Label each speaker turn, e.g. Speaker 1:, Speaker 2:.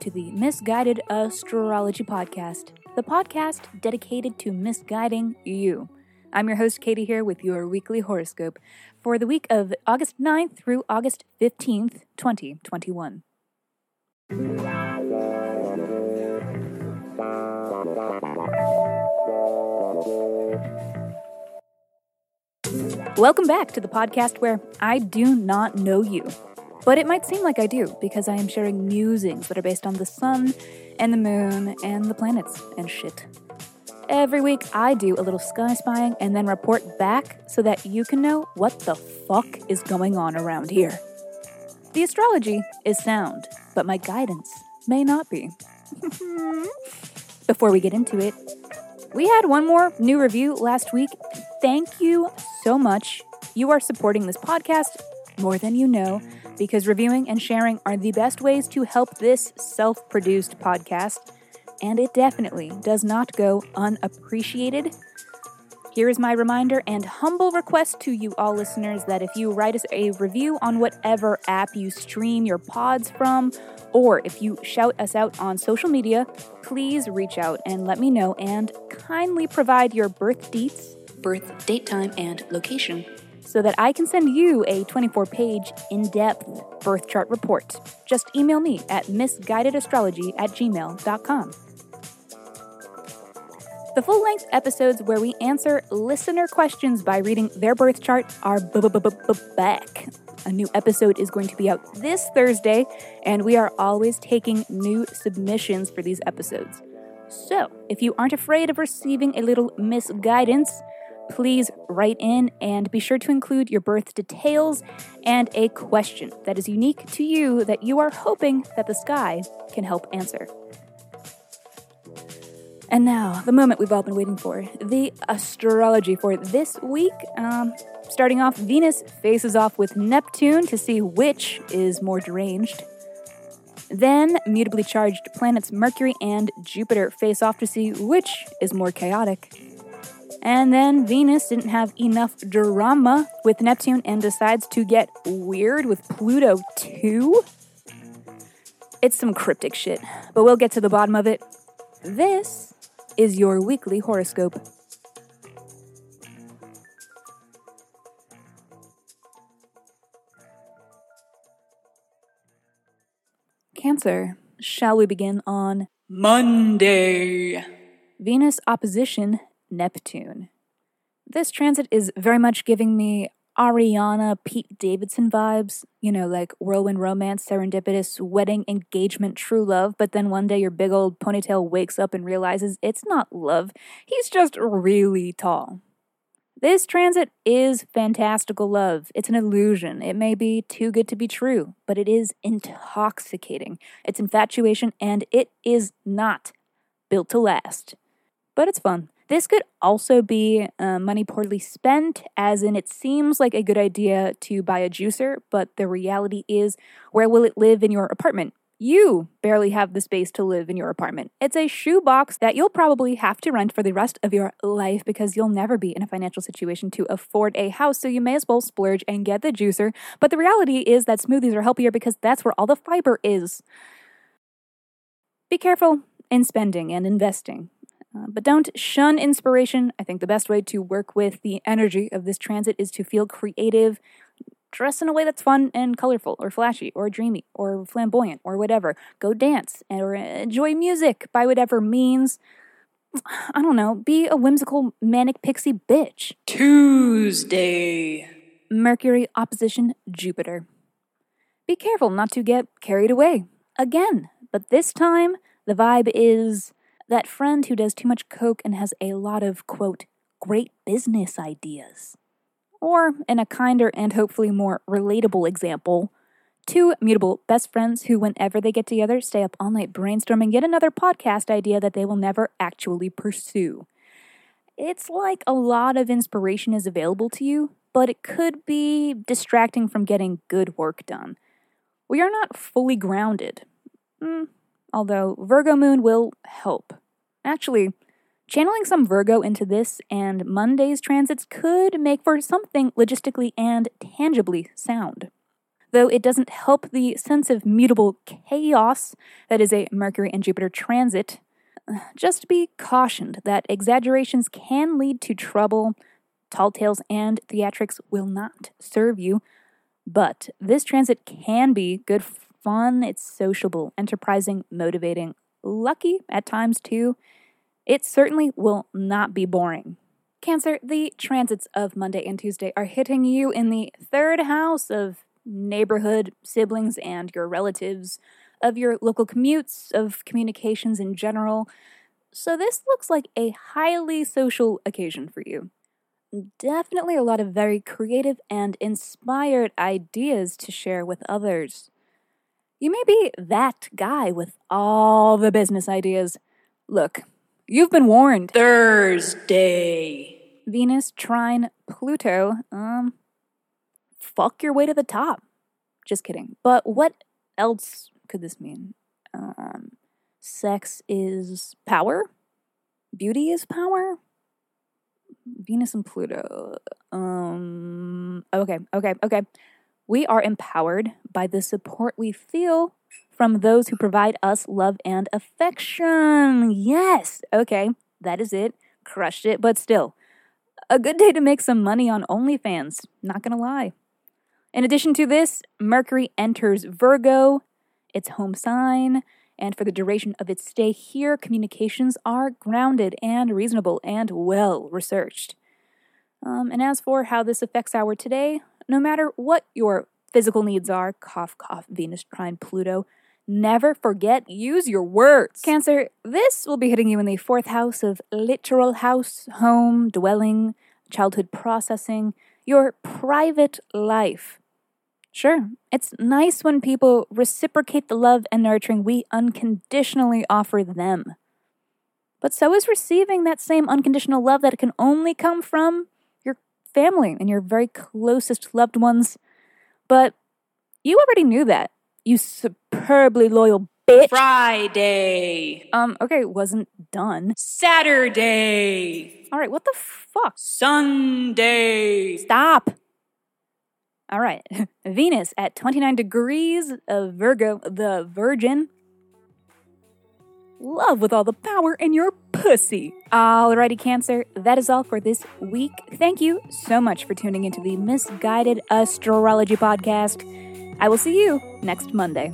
Speaker 1: to the Misguided Astrology Podcast, the podcast dedicated to misguiding you. I'm your host, Katie, here with your weekly horoscope for the week of August 9th through August 15th, 2021. Welcome back to the podcast where I do not know you. But it might seem like I do because I am sharing musings that are based on the sun and the moon and the planets and shit. Every week, I do a little sky spying and then report back so that you can know what the fuck is going on around here. The astrology is sound, but my guidance may not be. Before we get into it, we had one more new review last week. Thank you so much. You are supporting this podcast more than you know because reviewing and sharing are the best ways to help this self produced podcast, and it definitely does not go unappreciated. Here is my reminder and humble request to you all listeners that if you write us a review on whatever app you stream your pods from, or if you shout us out on social media, please reach out and let me know and kindly provide your birth dates, birth date time, and location so that I can send you a 24 page, in depth birth chart report. Just email me at misguidedastrology at gmail.com. The full length episodes where we answer listener questions by reading their birth chart are back. A new episode is going to be out this Thursday, and we are always taking new submissions for these episodes. So, if you aren't afraid of receiving a little misguidance, please write in and be sure to include your birth details and a question that is unique to you that you are hoping that the sky can help answer. And now, the moment we've all been waiting for the astrology for this week. Um, starting off, Venus faces off with Neptune to see which is more deranged. Then, mutably charged planets Mercury and Jupiter face off to see which is more chaotic. And then Venus didn't have enough drama with Neptune and decides to get weird with Pluto too. It's some cryptic shit, but we'll get to the bottom of it. This is your weekly horoscope. Cancer, shall we begin on Monday? Venus opposition Neptune. This transit is very much giving me Ariana Pete Davidson vibes, you know, like whirlwind romance, serendipitous, wedding, engagement, true love, but then one day your big old ponytail wakes up and realizes it's not love, he's just really tall. This transit is fantastical love. It's an illusion. It may be too good to be true, but it is intoxicating. It's infatuation, and it is not built to last. But it's fun. This could also be uh, money poorly spent, as in it seems like a good idea to buy a juicer, but the reality is, where will it live in your apartment? You barely have the space to live in your apartment. It's a shoebox that you'll probably have to rent for the rest of your life because you'll never be in a financial situation to afford a house, so you may as well splurge and get the juicer. But the reality is that smoothies are healthier because that's where all the fiber is. Be careful in spending and investing. Uh, but don't shun inspiration. I think the best way to work with the energy of this transit is to feel creative, dress in a way that's fun and colorful, or flashy, or dreamy, or flamboyant, or whatever. Go dance or enjoy music by whatever means. I don't know, be a whimsical manic pixie bitch. Tuesday. Mercury opposition Jupiter. Be careful not to get carried away. Again, but this time the vibe is that friend who does too much coke and has a lot of, quote, great business ideas. Or, in a kinder and hopefully more relatable example, two mutable best friends who, whenever they get together, stay up all night brainstorming yet another podcast idea that they will never actually pursue. It's like a lot of inspiration is available to you, but it could be distracting from getting good work done. We are not fully grounded. Mm, although Virgo moon will help. Actually, channeling some Virgo into this and Monday's transits could make for something logistically and tangibly sound. though it doesn't help the sense of mutable chaos that is a Mercury and Jupiter transit. Just be cautioned that exaggerations can lead to trouble. Tall tales and theatrics will not serve you. But this transit can be good fun, it's sociable, enterprising, motivating, lucky at times too. It certainly will not be boring. Cancer, the transits of Monday and Tuesday are hitting you in the third house of neighborhood, siblings, and your relatives, of your local commutes, of communications in general. So, this looks like a highly social occasion for you. Definitely a lot of very creative and inspired ideas to share with others. You may be that guy with all the business ideas. Look, you've been warned.
Speaker 2: Thursday.
Speaker 1: Venus, trine, Pluto, um, fuck your way to the top. Just kidding. But what else could this mean? Um, sex is power? Beauty is power? Venus and Pluto. Um, okay, okay, okay. We are empowered by the support we feel from those who provide us love and affection. Yes, okay, that is it. Crushed it, but still, a good day to make some money on OnlyFans, not gonna lie. In addition to this, Mercury enters Virgo, its home sign, and for the duration of its stay here, communications are grounded and reasonable and well researched. Um, and as for how this affects our today, no matter what your physical needs are, cough, cough, Venus, trine, Pluto, never forget, use your words. Cancer, this will be hitting you in the fourth house of literal house, home, dwelling, childhood processing, your private life. Sure, it's nice when people reciprocate the love and nurturing we unconditionally offer them. But so is receiving that same unconditional love that can only come from family and your very closest loved ones. But you already knew that, you superbly loyal bitch.
Speaker 2: Friday.
Speaker 1: Um, okay, wasn't done.
Speaker 2: Saturday.
Speaker 1: All right, what the fuck?
Speaker 2: Sunday.
Speaker 1: Stop. All right. Venus at 29 degrees of Virgo, the Virgin. Love with all the power in your pussy. Alrighty, Cancer, that is all for this week. Thank you so much for tuning into the Misguided Astrology Podcast. I will see you next Monday.